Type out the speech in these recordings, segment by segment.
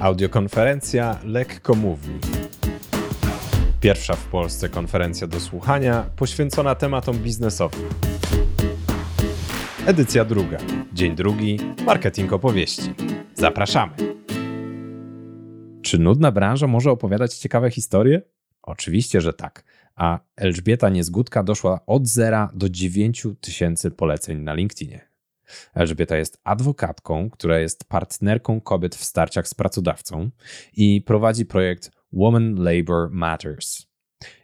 Audiokonferencja Lekko Mówi. Pierwsza w Polsce konferencja do słuchania poświęcona tematom biznesowym. Edycja druga. Dzień drugi. Marketing opowieści. Zapraszamy. Czy nudna branża może opowiadać ciekawe historie? Oczywiście, że tak. A Elżbieta Niezgódka doszła od zera do 9 tysięcy poleceń na LinkedInie. Elżbieta jest adwokatką, która jest partnerką kobiet w starciach z pracodawcą i prowadzi projekt Woman Labor Matters.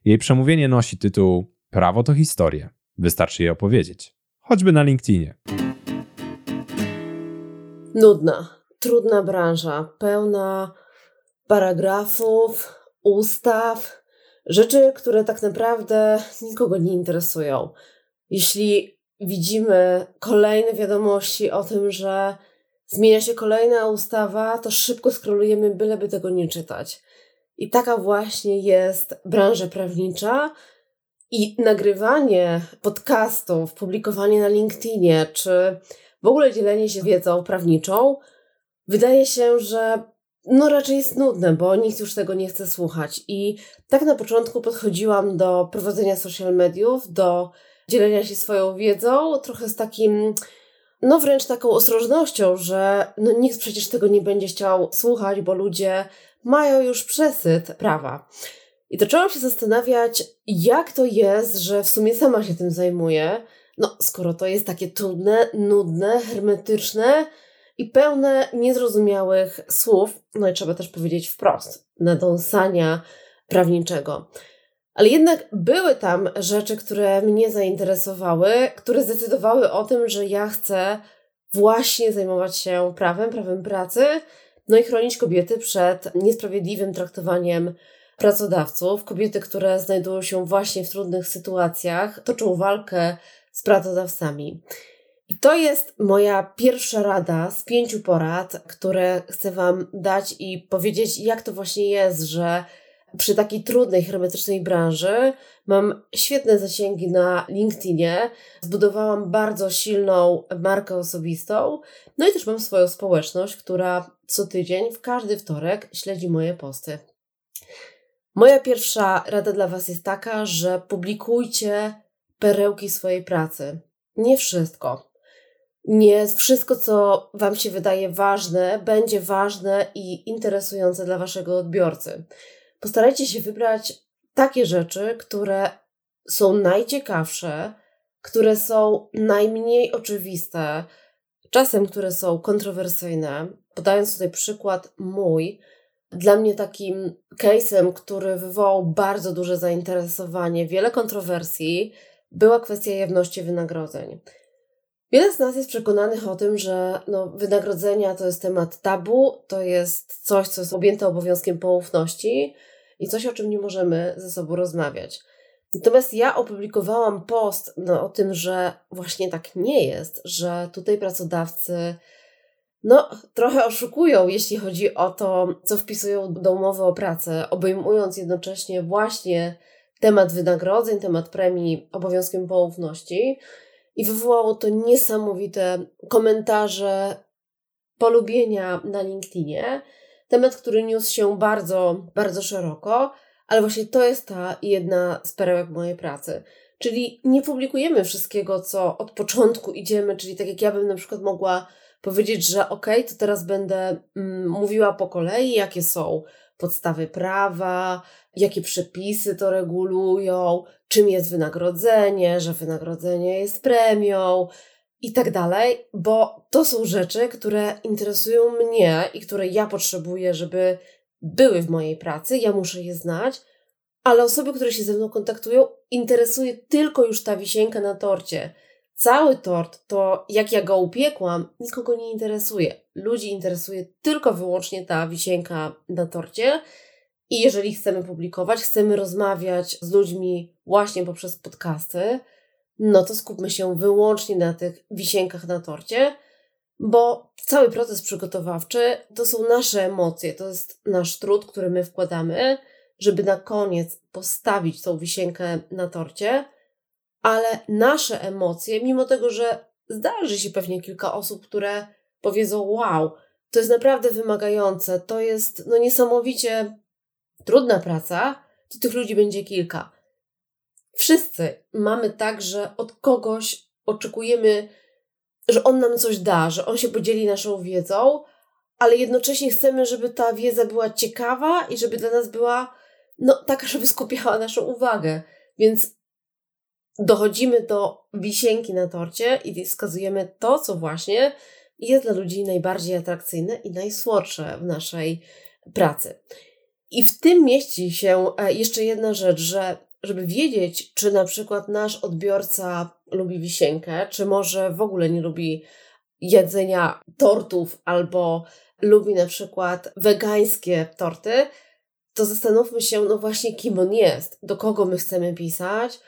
Jej przemówienie nosi tytuł Prawo to historia. Wystarczy je opowiedzieć, choćby na LinkedInie. Nudna, trudna branża, pełna paragrafów, ustaw, rzeczy, które tak naprawdę nikogo nie interesują. Jeśli widzimy kolejne wiadomości o tym, że zmienia się kolejna ustawa, to szybko skrolujemy, byleby tego nie czytać. I taka właśnie jest branża prawnicza. I nagrywanie podcastów, publikowanie na LinkedInie, czy w ogóle dzielenie się wiedzą prawniczą, wydaje się, że no raczej jest nudne, bo nikt już tego nie chce słuchać. I tak na początku podchodziłam do prowadzenia social mediów, do dzielenia się swoją wiedzą, trochę z takim, no wręcz taką ostrożnością, że no nikt przecież tego nie będzie chciał słuchać, bo ludzie mają już przesyt prawa. I zaczęłam się zastanawiać, jak to jest, że w sumie sama się tym zajmuję. No, skoro to jest takie trudne, nudne, hermetyczne i pełne niezrozumiałych słów, no i trzeba też powiedzieć wprost, nadąsania prawniczego. Ale jednak były tam rzeczy, które mnie zainteresowały, które zdecydowały o tym, że ja chcę właśnie zajmować się prawem, prawem pracy, no i chronić kobiety przed niesprawiedliwym traktowaniem pracodawców. Kobiety, które znajdują się właśnie w trudnych sytuacjach, toczą walkę z pracodawcami. I to jest moja pierwsza rada z pięciu porad, które chcę Wam dać i powiedzieć, jak to właśnie jest, że przy takiej trudnej, hermetycznej branży mam świetne zasięgi na LinkedInie, zbudowałam bardzo silną markę osobistą, no i też mam swoją społeczność, która co tydzień, w każdy wtorek śledzi moje posty. Moja pierwsza rada dla Was jest taka, że publikujcie perełki swojej pracy. Nie wszystko. Nie wszystko, co Wam się wydaje ważne, będzie ważne i interesujące dla Waszego odbiorcy postarajcie się wybrać takie rzeczy, które są najciekawsze, które są najmniej oczywiste, czasem które są kontrowersyjne. Podając tutaj przykład mój, dla mnie takim case'em, który wywołał bardzo duże zainteresowanie, wiele kontrowersji, była kwestia jawności wynagrodzeń. Wiele z nas jest przekonanych o tym, że no, wynagrodzenia to jest temat tabu, to jest coś, co jest objęte obowiązkiem poufności i coś, o czym nie możemy ze sobą rozmawiać. Natomiast ja opublikowałam post no, o tym, że właśnie tak nie jest, że tutaj pracodawcy no, trochę oszukują, jeśli chodzi o to, co wpisują do umowy o pracę, obejmując jednocześnie właśnie temat wynagrodzeń, temat premii obowiązkiem poufności. I wywołało to niesamowite komentarze, polubienia na LinkedInie. Temat, który niósł się bardzo, bardzo szeroko, ale właśnie to jest ta jedna z perełek mojej pracy. Czyli nie publikujemy wszystkiego, co od początku idziemy, czyli tak jak ja bym na przykład mogła powiedzieć, że ok, to teraz będę mm, mówiła po kolei, jakie są podstawy prawa, jakie przepisy to regulują, czym jest wynagrodzenie, że wynagrodzenie jest premią, i tak dalej, bo to są rzeczy, które interesują mnie i które ja potrzebuję, żeby były w mojej pracy. Ja muszę je znać, ale osoby, które się ze mną kontaktują, interesuje tylko już ta wisienka na torcie. Cały tort, to jak ja go upiekłam, nikogo nie interesuje. Ludzi interesuje tylko wyłącznie ta wisienka na torcie. I jeżeli chcemy publikować, chcemy rozmawiać z ludźmi właśnie poprzez podcasty, no to skupmy się wyłącznie na tych wisienkach na torcie, bo cały proces przygotowawczy to są nasze emocje, to jest nasz trud, który my wkładamy, żeby na koniec postawić tą wisienkę na torcie, ale nasze emocje, mimo tego, że zdarzy się pewnie kilka osób, które powiedzą: Wow, To jest naprawdę wymagające. To jest no, niesamowicie trudna praca. To tych ludzi będzie kilka. Wszyscy mamy tak, że od kogoś oczekujemy, że on nam coś da, że on się podzieli naszą wiedzą, ale jednocześnie chcemy, żeby ta wiedza była ciekawa i żeby dla nas była no, taka, żeby skupiała naszą uwagę. Więc dochodzimy do wisienki na torcie i wskazujemy to, co właśnie jest dla ludzi najbardziej atrakcyjne i najsłodsze w naszej pracy. I w tym mieści się e, jeszcze jedna rzecz, że żeby wiedzieć, czy na przykład nasz odbiorca lubi wisienkę, czy może w ogóle nie lubi jedzenia tortów albo lubi na przykład wegańskie torty, to zastanówmy się, no właśnie, kim on jest, do kogo my chcemy pisać.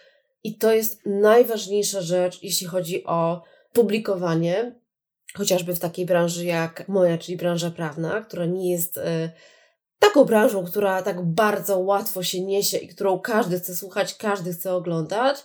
I to jest najważniejsza rzecz, jeśli chodzi o publikowanie, chociażby w takiej branży jak moja, czyli branża prawna, która nie jest y, taką branżą, która tak bardzo łatwo się niesie i którą każdy chce słuchać, każdy chce oglądać.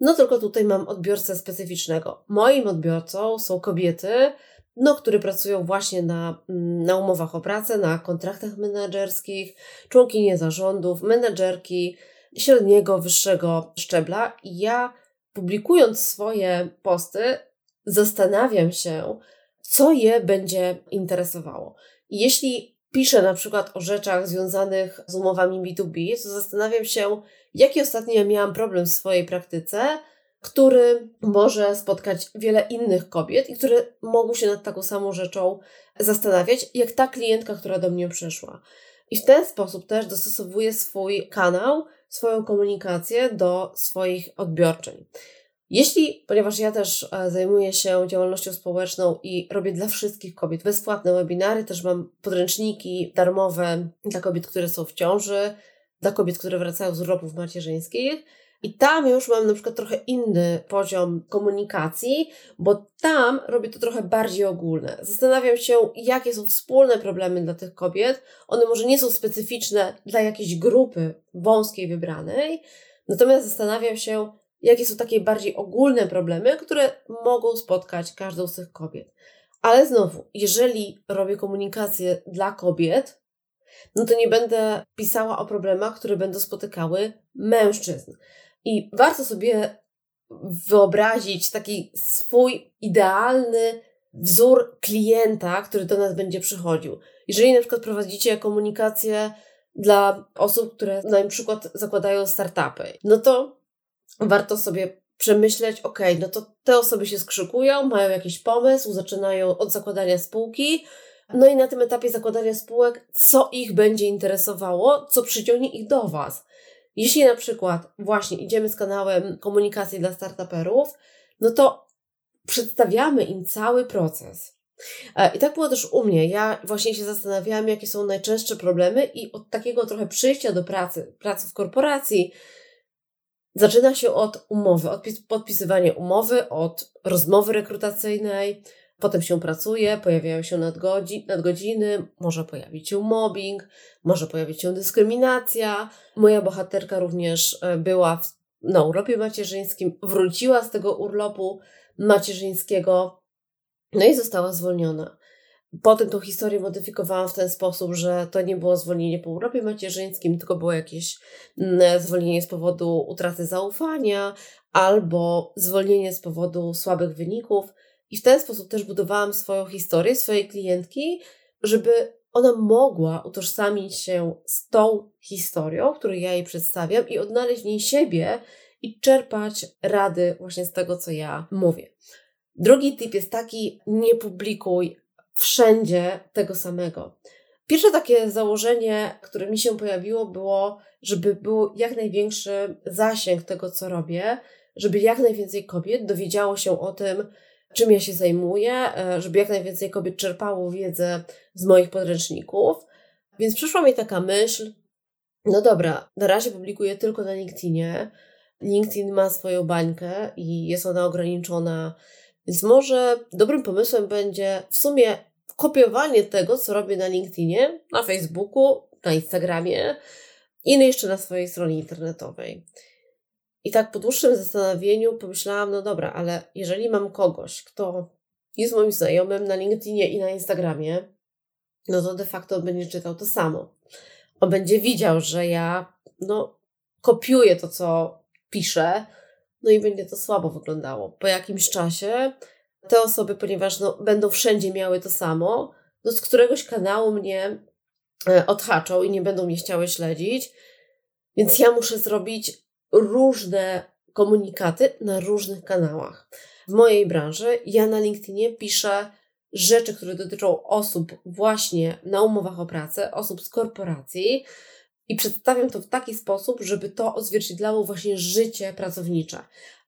No tylko tutaj mam odbiorcę specyficznego. Moim odbiorcą są kobiety, no, które pracują właśnie na, mm, na umowach o pracę, na kontraktach menedżerskich, członkinie zarządów, menedżerki średniego, wyższego szczebla. I ja publikując swoje posty, zastanawiam się, co je będzie interesowało. Jeśli piszę na przykład o rzeczach związanych z umowami B2B, to zastanawiam się, jaki ostatnio miałam problem w swojej praktyce, który może spotkać wiele innych kobiet i które mogą się nad taką samą rzeczą zastanawiać, jak ta klientka, która do mnie przyszła. I w ten sposób też dostosowuję swój kanał, swoją komunikację do swoich odbiorczeń. Jeśli, ponieważ ja też e, zajmuję się działalnością społeczną i robię dla wszystkich kobiet bezpłatne webinary, też mam podręczniki darmowe dla kobiet, które są w ciąży, dla kobiet, które wracają z urlopów macierzyńskich, i tam już mam na przykład trochę inny poziom komunikacji, bo tam robię to trochę bardziej ogólne. Zastanawiam się, jakie są wspólne problemy dla tych kobiet. One może nie są specyficzne dla jakiejś grupy wąskiej, wybranej, natomiast zastanawiam się, jakie są takie bardziej ogólne problemy, które mogą spotkać każdą z tych kobiet. Ale znowu, jeżeli robię komunikację dla kobiet, no to nie będę pisała o problemach, które będą spotykały mężczyzn. I warto sobie wyobrazić taki swój idealny wzór klienta, który do nas będzie przychodził. Jeżeli na przykład prowadzicie komunikację dla osób, które na przykład zakładają startupy, no to warto sobie przemyśleć, ok, no to te osoby się skrzykują, mają jakiś pomysł, zaczynają od zakładania spółki, no i na tym etapie zakładania spółek, co ich będzie interesowało, co przyciągnie ich do Was. Jeśli na przykład właśnie idziemy z kanałem komunikacji dla startuperów, no to przedstawiamy im cały proces. E, I tak było też u mnie. Ja właśnie się zastanawiałam, jakie są najczęstsze problemy, i od takiego trochę przyjścia do pracy, pracy w korporacji, zaczyna się od umowy, od podpisywania umowy, od rozmowy rekrutacyjnej, Potem się pracuje, pojawiają się nadgodzi nadgodziny, może pojawić się mobbing, może pojawić się dyskryminacja. Moja bohaterka również e, była w, na urlopie macierzyńskim, wróciła z tego urlopu macierzyńskiego, no i została zwolniona. Potem tą historię modyfikowałam w ten sposób, że to nie było zwolnienie po urlopie macierzyńskim, tylko było jakieś mm, zwolnienie z powodu utraty zaufania albo zwolnienie z powodu słabych wyników. I w ten sposób też budowałam swoją historię, swojej klientki, żeby ona mogła utożsamić się z tą historią, którą ja jej przedstawiam i odnaleźć w niej siebie i czerpać rady właśnie z tego, co ja mówię. Drugi tip jest taki: nie publikuj wszędzie tego samego. Pierwsze takie założenie, które mi się pojawiło, było, żeby był jak największy zasięg tego, co robię, żeby jak najwięcej kobiet dowiedziało się o tym, czym ja się zajmuję, e, żeby jak najwięcej kobiet czerpało wiedzę z moich podręczników. Więc przyszła mi taka myśl, no dobra, na razie publikuję tylko na LinkedInie. LinkedIn ma swoją bańkę i jest ona ograniczona, więc może dobrym pomysłem będzie w sumie kopiowanie tego, co robię na LinkedInie, na Facebooku, na Instagramie i jeszcze na swojej stronie internetowej. I tak po dłuższym zastanowieniu pomyślałam, no dobra, ale jeżeli mam kogoś, kto jest moim znajomym na LinkedInie i na Instagramie, no to de facto będzie czytał to samo. On będzie widział, że ja no, kopiuję to, co piszę, no i będzie to słabo wyglądało. Po jakimś czasie te osoby, ponieważ no, będą wszędzie miały to samo, no z któregoś kanału mnie e, odhaczą i nie będą mnie chciały śledzić, więc ja muszę zrobić różne komunikaty na różnych kanałach. W mojej branży ja na LinkedInie piszę rzeczy, które dotyczą osób właśnie na umowach o pracę, osób z korporacji i przedstawiam to w taki sposób, żeby to odzwierciedlało właśnie życie pracownicze.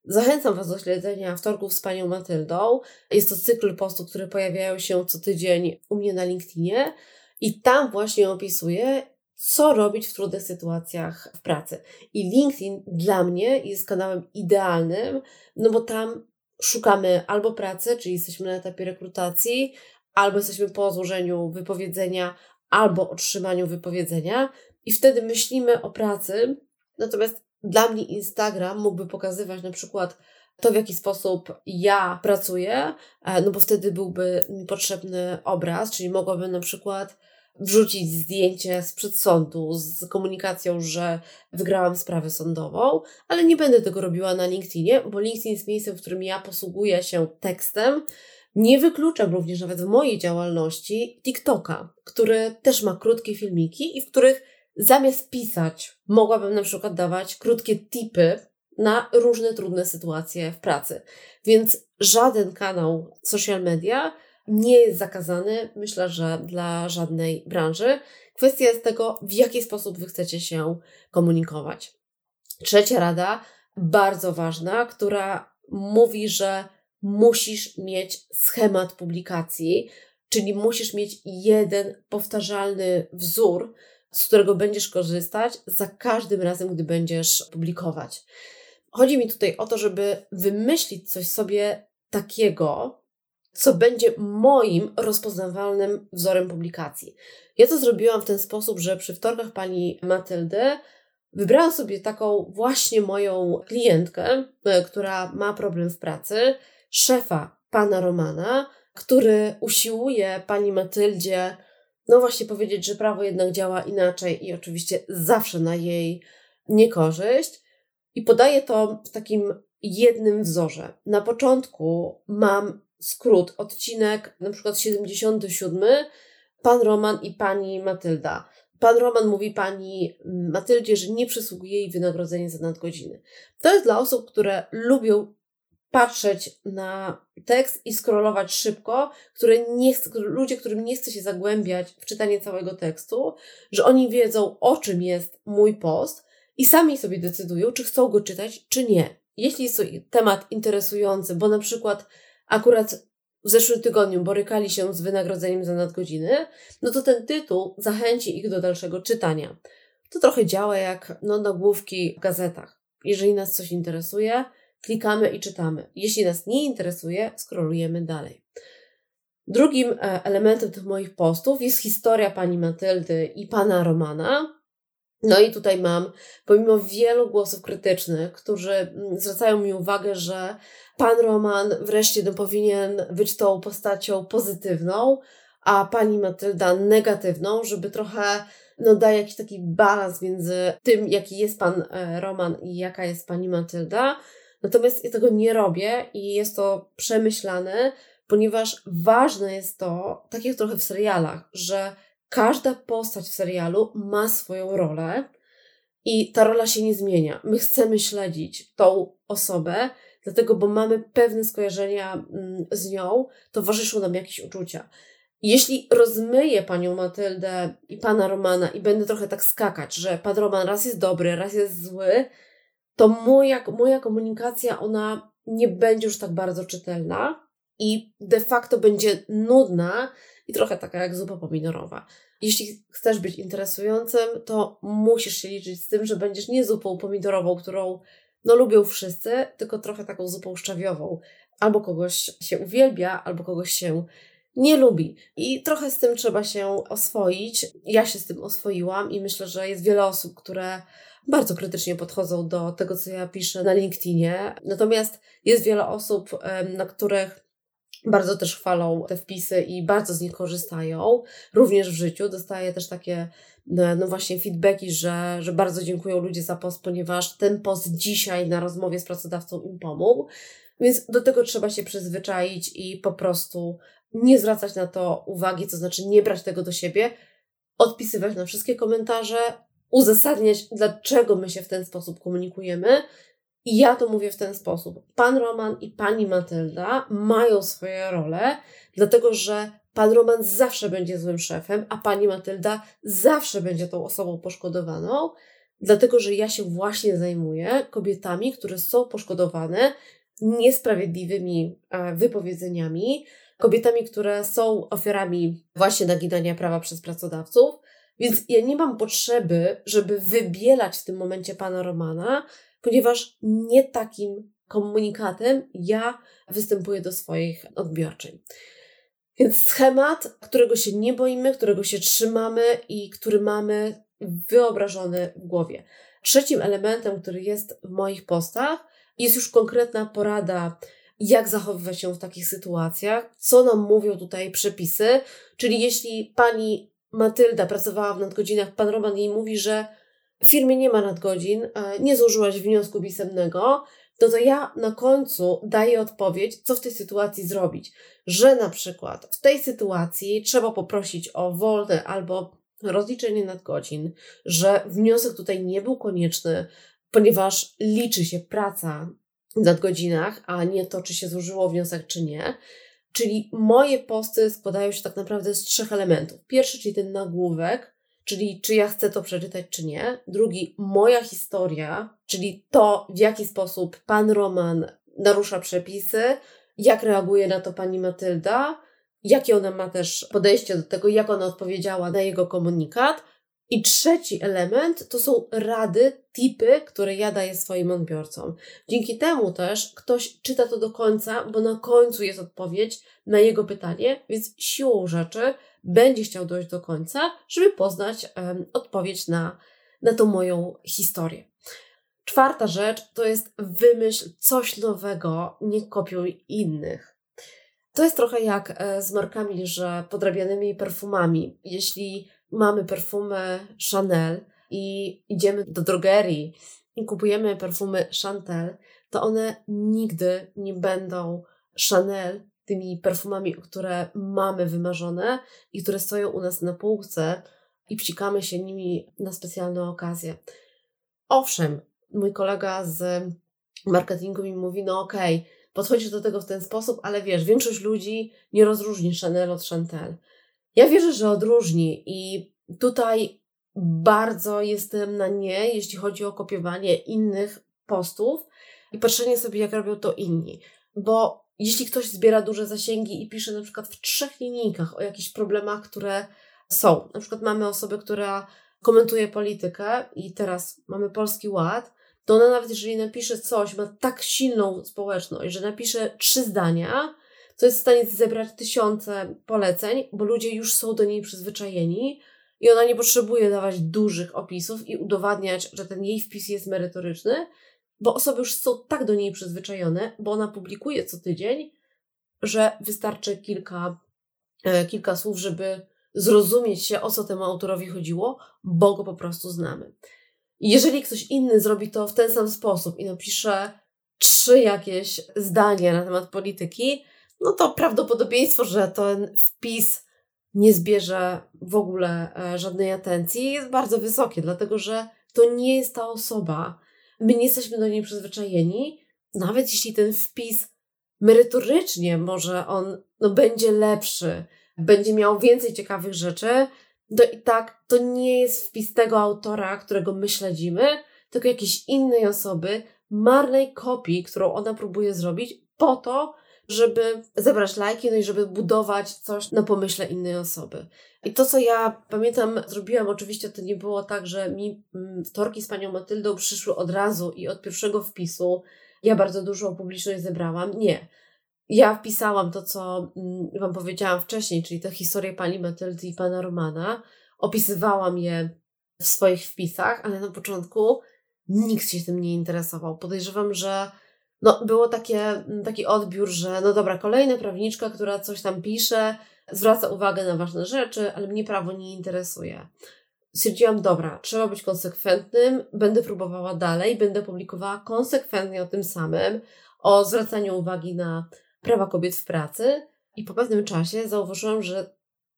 Zachęcam Was do śledzenia wtorków z Panią Matyldą. Jest to cykl postów, które pojawiają się co tydzień u mnie na LinkedInie i tam właśnie opisuję, co robić w trudnych sytuacjach w pracy. I LinkedIn dla mnie jest kanałem idealnym, no bo tam szukamy albo pracy, czyli jesteśmy na etapie rekrutacji, albo jesteśmy po złożeniu wypowiedzenia, albo otrzymaniu wypowiedzenia i wtedy myślimy o pracy. Natomiast dla mnie Instagram mógłby pokazywać na przykład to, w jaki sposób ja pracuję, e, no bo wtedy byłby mi potrzebny obraz, czyli mogłabym na przykład wrzucić zdjęcie sprzed sądu z komunikacją, że wygrałam sprawę sądową, ale nie będę tego robiła na LinkedInie, bo LinkedIn jest miejscem, w którym ja posługuję się tekstem. Nie wykluczam również nawet w mojej działalności TikToka, który też ma krótkie filmiki i w których zamiast pisać, mogłabym na przykład dawać krótkie tipy na różne trudne sytuacje w pracy. Więc żaden kanał social media nie jest zakazany, myślę, że dla żadnej branży. Kwestia jest tego, w jaki sposób Wy chcecie się komunikować. Trzecia rada, bardzo ważna, która mówi, że musisz mieć schemat publikacji, czyli musisz mieć jeden powtarzalny wzór, z którego będziesz korzystać za każdym razem, gdy będziesz publikować. Chodzi mi tutaj o to, żeby wymyślić coś sobie takiego, co będzie moim rozpoznawalnym wzorem publikacji. Ja to zrobiłam w ten sposób, że przy wtorkach pani Matyldy wybrałam sobie taką właśnie moją klientkę, e, która ma problem w pracy, szefa pana Romana, który usiłuje pani Matyldzie, no właśnie powiedzieć, że prawo jednak działa inaczej i oczywiście zawsze na jej niekorzyść. I podaję to w takim jednym wzorze. Na początku mam skrót, odcinek na przykład 77, pan Roman i pani Matylda. Pan Roman mówi pani Matyldzie, że nie przysługuje jej wynagrodzenie za nadgodziny. To jest dla osób, które lubią patrzeć na tekst i scrollować szybko, które nie chce, ludzie, którym nie chce się zagłębiać w czytanie całego tekstu, że oni wiedzą, o czym jest mój post i sami sobie decydują, czy chcą go czytać, czy nie. Jeśli jest to temat interesujący, bo na przykład akurat w zeszłym tygodniu borykali się z wynagrodzeniem za nadgodziny, no to ten tytuł zachęci ich do dalszego czytania. To trochę działa jak no, nagłówki w gazetach. Jeżeli nas coś interesuje, klikamy i czytamy. Jeśli nas nie interesuje, skrolujemy dalej. Drugim e, elementem tych moich postów jest historia pani Matyldy i pana Romana. No i tutaj mam, pomimo wielu głosów krytycznych, którzy mm, zwracają mi uwagę, że pan Roman wreszcie no, powinien być tą postacią pozytywną, a pani Matylda negatywną, żeby trochę no, dać jakiś taki balans między tym, jaki jest pan e, Roman i jaka jest pani Matylda. Natomiast ja tego nie robię i jest to przemyślane, ponieważ ważne jest to, tak jak trochę w serialach, że każda postać w serialu ma swoją rolę i ta rola się nie zmienia. My chcemy śledzić tą osobę, dlatego, bo mamy pewne skojarzenia mm, z nią, towarzyszą nam jakieś uczucia. Jeśli rozmyję panią Matyldę i pana Romana i będę trochę tak skakać, że pan Roman raz jest dobry, raz jest zły, to moja, moja komunikacja, ona nie będzie już tak bardzo czytelna i de facto będzie nudna i trochę taka jak zupa pomidorowa. Jeśli chcesz być interesującym, to musisz się liczyć z tym, że będziesz nie zupą pomidorową, którą no lubią wszyscy, tylko trochę taką zupą szczawiową. Albo kogoś się uwielbia, albo kogoś się nie lubi. I trochę z tym trzeba się oswoić. Ja się z tym oswoiłam i myślę, że jest wiele osób, które bardzo krytycznie podchodzą do tego, co ja piszę na LinkedInie. Natomiast jest wiele osób, na których bardzo też chwalą te wpisy i bardzo z nich korzystają, również w życiu. Dostaję też takie, no, no właśnie, feedbacki, że, że bardzo dziękują ludzie za post, ponieważ ten post dzisiaj na rozmowie z pracodawcą im pomógł. Więc do tego trzeba się przyzwyczaić i po prostu nie zwracać na to uwagi, to znaczy nie brać tego do siebie, odpisywać na wszystkie komentarze, uzasadniać, dlaczego my się w ten sposób komunikujemy. I ja to mówię w ten sposób. Pan Roman i pani Matylda mają swoje role, dlatego że pan Roman zawsze będzie złym szefem, a pani Matylda zawsze będzie tą osobą poszkodowaną, dlatego że ja się właśnie zajmuję kobietami, które są poszkodowane niesprawiedliwymi e, wypowiedzeniami, kobietami, które są ofiarami właśnie naginania prawa przez pracodawców. Więc ja nie mam potrzeby, żeby wybielać w tym momencie pana Romana, ponieważ nie takim komunikatem ja występuję do swoich odbiorczyń. Więc schemat, którego się nie boimy, którego się trzymamy i który mamy wyobrażony w głowie. Trzecim elementem, który jest w moich postach, jest już konkretna porada, jak zachowywać się w takich sytuacjach, co nam mówią tutaj przepisy. Czyli jeśli pani Matylda pracowała w nadgodzinach, pan Roman jej mówi, że w firmie nie ma nadgodzin, e, nie złożyłaś wniosku pisemnego, no to ja na końcu daję odpowiedź, co w tej sytuacji zrobić. Że na przykład w tej sytuacji trzeba poprosić o wolne albo rozliczenie nadgodzin, że wniosek tutaj nie był konieczny, ponieważ liczy się praca w nadgodzinach, a nie to, czy się złożyło wniosek, czy nie. Czyli moje posty składają się tak naprawdę z trzech elementów. Pierwszy, czyli ten nagłówek, czyli czy ja chcę to przeczytać, czy nie. Drugi, moja historia, czyli to, w jaki sposób pan Roman narusza przepisy, jak reaguje na to pani Matylda, jakie ona ma też podejście do tego, jak ona odpowiedziała na jego komunikat. I trzeci element to są rady, tipy, które ja daję swoim odbiorcom. Dzięki temu też ktoś czyta to do końca, bo na końcu jest odpowiedź na jego pytanie, więc siłą rzeczy będzie chciał dojść do końca, żeby poznać um, odpowiedź na, na tą moją historię. Czwarta rzecz to jest wymyśl coś nowego, nie kopiuj innych. To jest trochę jak e, z markami, że podrabianymi perfumami. Jeśli mamy perfumy Chanel i idziemy do drogerii i kupujemy perfumy Chantel, to one nigdy nie będą Chanel tymi perfumami, które mamy wymarzone i które stoją u nas na półce i psikamy się nimi na specjalne okazje. Owszem, mój kolega z marketingu mi mówi, no okej, okay, podchodzisz do tego w ten sposób, ale wiesz, większość ludzi nie rozróżni Chanel od Chantel. Ja wierzę, że odróżni i tutaj bardzo jestem na nie, jeśli chodzi o kopiowanie innych postów i patrzenie sobie, jak robią to inni. Bo jeśli ktoś zbiera duże zasięgi i pisze na przykład w trzech linijkach o jakichś problemach, które są, na przykład mamy osobę, która komentuje politykę i teraz mamy Polski Ład, to ona nawet jeżeli napisze coś, ma tak silną społeczność, że napisze trzy zdania, to jest w stanie zebrać tysiące poleceń, bo ludzie już są do niej przyzwyczajeni i ona nie potrzebuje dawać dużych opisów i udowadniać, że ten jej wpis jest merytoryczny, bo osoby już są tak do niej przyzwyczajone, bo ona publikuje co tydzień, że wystarczy kilka, e, kilka słów, żeby zrozumieć się, o co temu autorowi chodziło, bo go po prostu znamy. Jeżeli ktoś inny zrobi to w ten sam sposób i napisze trzy jakieś zdania na temat polityki, no to prawdopodobieństwo, że ten wpis nie zbierze w ogóle e, żadnej atencji jest bardzo wysokie, dlatego że to nie jest ta osoba. My nie jesteśmy do niej przyzwyczajeni, nawet jeśli ten wpis merytorycznie może on no, będzie lepszy, będzie miał więcej ciekawych rzeczy, to i tak to nie jest wpis tego autora, którego my śledzimy, tylko jakiejś innej osoby, marnej kopii, którą ona próbuje zrobić po to, żeby zebrać lajki, no i żeby budować coś na pomyśle innej osoby. I to, co ja pamiętam, zrobiłam, oczywiście to nie było tak, że mi mm, wtorki z panią Matyldą przyszły od razu i od pierwszego wpisu ja bardzo dużą publiczność zebrałam. Nie. Ja wpisałam to, co mm, Wam powiedziałam wcześniej, czyli tę historię pani Matyldy i pana Romana. Opisywałam je w swoich wpisach, ale na początku nikt się tym nie interesował. Podejrzewam, że no, było takie, taki odbiór, że no dobra, kolejna prawniczka, która coś tam pisze, zwraca uwagę na ważne rzeczy, ale mnie prawo nie interesuje. Stwierdziłam, dobra, trzeba być konsekwentnym, będę próbowała dalej, będę publikowała konsekwentnie o tym samym, o zwracaniu uwagi na prawa kobiet w pracy. I po pewnym czasie zauważyłam, że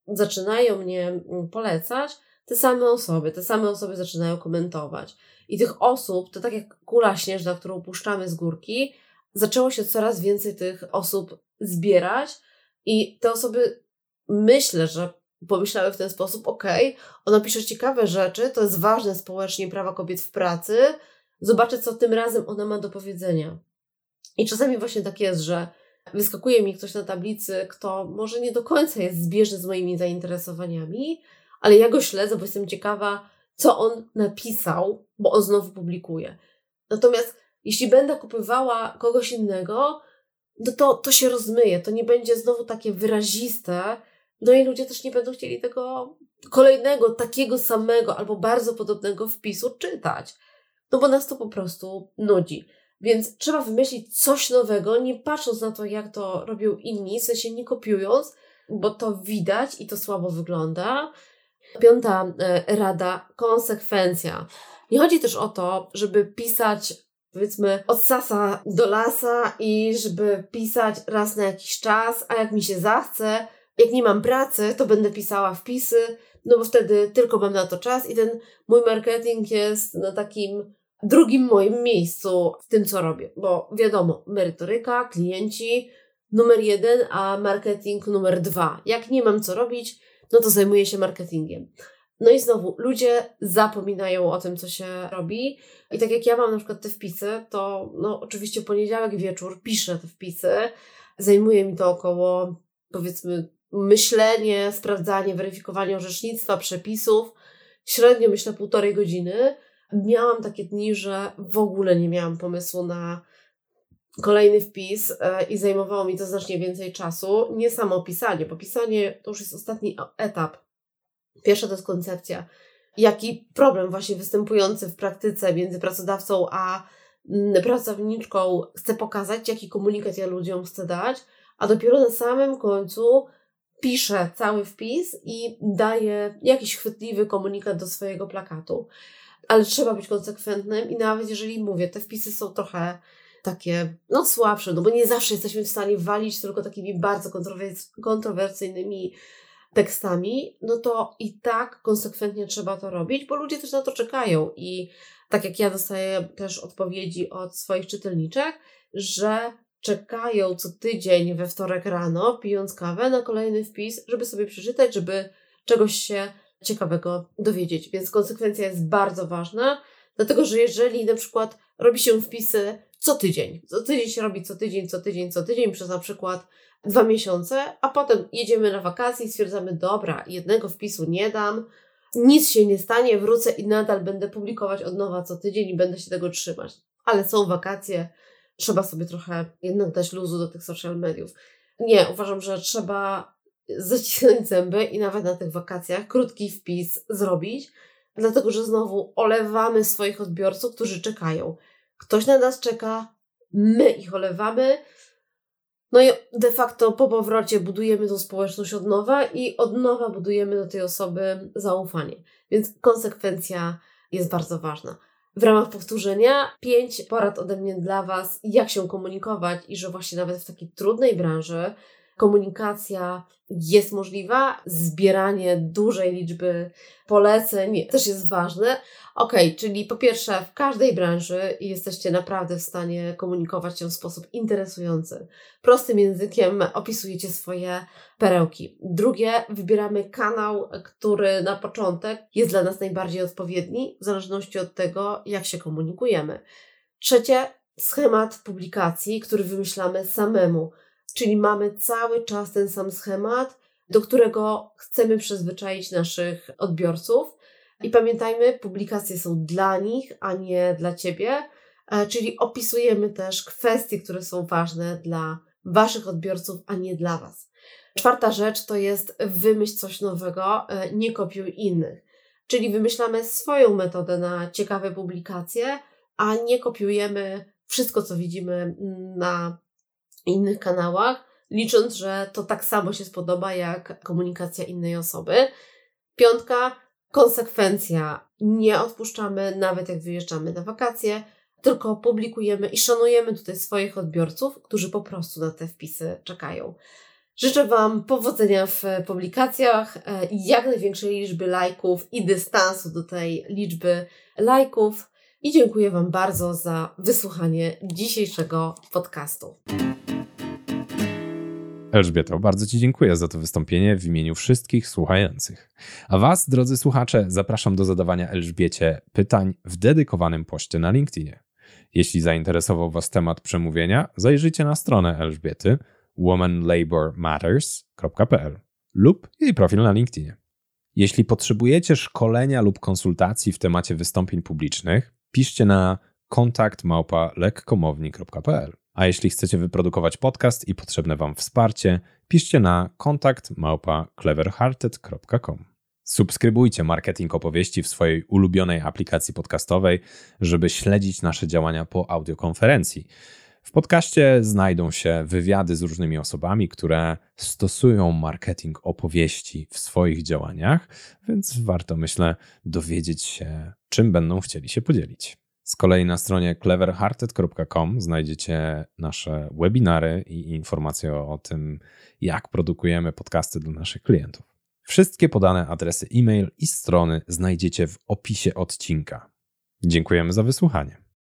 zaczynają mnie mm, polecać te same osoby, te same osoby zaczynają komentować. I tych osób, to tak jak kula śnieżna, którą puszczamy z górki, zaczęło się coraz więcej tych osób zbierać i te osoby myślę, że pomyślały w ten sposób, okej, okay, ona pisze ciekawe rzeczy, to jest ważne społecznie prawa kobiet w pracy, zobaczę, co tym razem ona ma do powiedzenia. I czasami właśnie tak jest, że wyskakuje mi ktoś na tablicy, kto może nie do końca jest zbieżny z moimi zainteresowaniami, ale ja go śledzę, bo jestem ciekawa, co on napisał, bo on znowu publikuje. Natomiast jeśli będę kupowała kogoś innego, no to to się rozmyje, to nie będzie znowu takie wyraziste, no i ludzie też nie będą chcieli tego kolejnego, takiego samego albo bardzo podobnego wpisu czytać. No bo nas to po prostu nudzi. Więc trzeba wymyślić coś nowego, nie patrząc na to, jak to robią inni, w sensie nie kopiując, bo to widać i to słabo wygląda. Piąta e, rada konsekwencja. Nie chodzi też o to, żeby pisać powiedzmy od sasa do lasa i żeby pisać raz na jakiś czas, a jak mi się zachce, jak nie mam pracy, to będę pisała wpisy, no bo wtedy tylko mam na to czas i ten mój marketing jest na takim drugim moim miejscu w tym, co robię. Bo wiadomo, merytoryka, klienci numer jeden, a marketing numer dwa. Jak nie mam co robić, no to zajmuję się marketingiem. No i znowu, ludzie zapominają o tym, co się robi. I tak jak ja mam na przykład te wpisy, to no oczywiście poniedziałek wieczór piszę te wpisy. Zajmuje mi to około powiedzmy myślenie, sprawdzanie, weryfikowanie orzecznictwa, przepisów. Średnio myślę półtorej godziny. Miałam takie dni, że w ogóle nie miałam pomysłu na kolejny wpis e, i zajmowało mi to znacznie więcej czasu. Nie samo pisanie, bo pisanie to już jest ostatni etap. Pierwsza to jest koncepcja. Jaki problem właśnie występujący w praktyce między pracodawcą a mm, pracowniczką chcę pokazać, jaki komunikat ja ludziom chcę dać, a dopiero na samym końcu piszę cały wpis i daję jakiś chwytliwy komunikat do swojego plakatu. Ale trzeba być konsekwentnym i nawet jeżeli mówię, te wpisy są trochę takie, no słabsze, no bo nie zawsze jesteśmy w stanie walić tylko takimi bardzo kontrowersyjnymi tekstami, no to i tak konsekwentnie trzeba to robić, bo ludzie też na to czekają i tak jak ja dostaję też odpowiedzi od swoich czytelniczek, że czekają co tydzień we wtorek rano, pijąc kawę, na kolejny wpis, żeby sobie przeczytać, żeby czegoś się ciekawego dowiedzieć. Więc konsekwencja jest bardzo ważna, dlatego że jeżeli na przykład robi się wpisy co tydzień, co tydzień się robi co tydzień, co tydzień, co tydzień przez na przykład dwa miesiące, a potem jedziemy na wakacje i stwierdzamy, dobra, jednego wpisu nie dam, nic się nie stanie, wrócę i nadal będę publikować od nowa co tydzień i będę się tego trzymać. Ale są wakacje, trzeba sobie trochę jednak dać luzu do tych social mediów. Nie, uważam, że trzeba zacisnąć zęby i nawet na tych wakacjach krótki wpis zrobić, dlatego że znowu olewamy swoich odbiorców, którzy czekają. Ktoś na nas czeka, my ich olewamy. No i de facto po powrocie budujemy tą społeczność od nowa i od nowa budujemy do tej osoby zaufanie. Więc konsekwencja jest bardzo ważna w ramach powtórzenia pięć porad ode mnie dla Was, jak się komunikować i że właśnie nawet w takiej trudnej branży komunikacja jest możliwa, zbieranie dużej liczby poleceń też jest ważne. Ok, czyli po pierwsze, w każdej branży jesteście naprawdę w stanie komunikować się w sposób interesujący. Prostym językiem opisujecie swoje perełki. Drugie, wybieramy kanał, który na początek jest dla nas najbardziej odpowiedni, w zależności od tego, jak się komunikujemy. Trzecie, schemat publikacji, który wymyślamy samemu Czyli mamy cały czas ten sam schemat, do którego chcemy przyzwyczaić naszych odbiorców. I pamiętajmy, publikacje są dla nich, a nie dla ciebie, e, czyli opisujemy też kwestie, które są ważne dla waszych odbiorców, a nie dla was. Czwarta rzecz to jest wymyśl coś nowego, e, nie kopiuj innych. Czyli wymyślamy swoją metodę na ciekawe publikacje, a nie kopiujemy wszystko, co widzimy na innych kanałach, licząc, że to tak samo się spodoba jak komunikacja innej osoby. Piątka, konsekwencja. Nie odpuszczamy, nawet jak wyjeżdżamy na wakacje, tylko publikujemy i szanujemy tutaj swoich odbiorców, którzy po prostu na te wpisy czekają. Życzę Wam powodzenia w publikacjach e, jak największej liczby lajków i dystansu do tej liczby lajków. I dziękuję Wam bardzo za wysłuchanie dzisiejszego podcastu. Elżbieto, bardzo Ci dziękuję za to wystąpienie w imieniu wszystkich słuchających. A Was, drodzy słuchacze, zapraszam do zadawania Elżbiecie pytań w dedykowanym poście na LinkedInie. Jeśli zainteresował Was temat przemówienia, zajrzyjcie na stronę Elżbiety womanlabormatters.pl lub jej profil na LinkedInie. Jeśli potrzebujecie szkolenia lub konsultacji w temacie wystąpień publicznych, piszcie na kontakt lekkomowni.pl. A jeśli chcecie wyprodukować podcast i potrzebne Wam wsparcie, piszcie na kontakt cleverhearted.com. Subskrybujcie marketing opowieści w swojej ulubionej aplikacji podcastowej, żeby śledzić nasze działania po audiokonferencji. W podcaście znajdą się wywiady z różnymi osobami, które stosują marketing opowieści w swoich działaniach, więc warto, myślę, dowiedzieć się, czym będą chcieli się podzielić. Z kolei na stronie cleverhearted.com znajdziecie nasze webinary i informacje o tym, jak produkujemy podcasty dla naszych klientów. Wszystkie podane adresy e-mail i strony znajdziecie w opisie odcinka. Dziękujemy za wysłuchanie.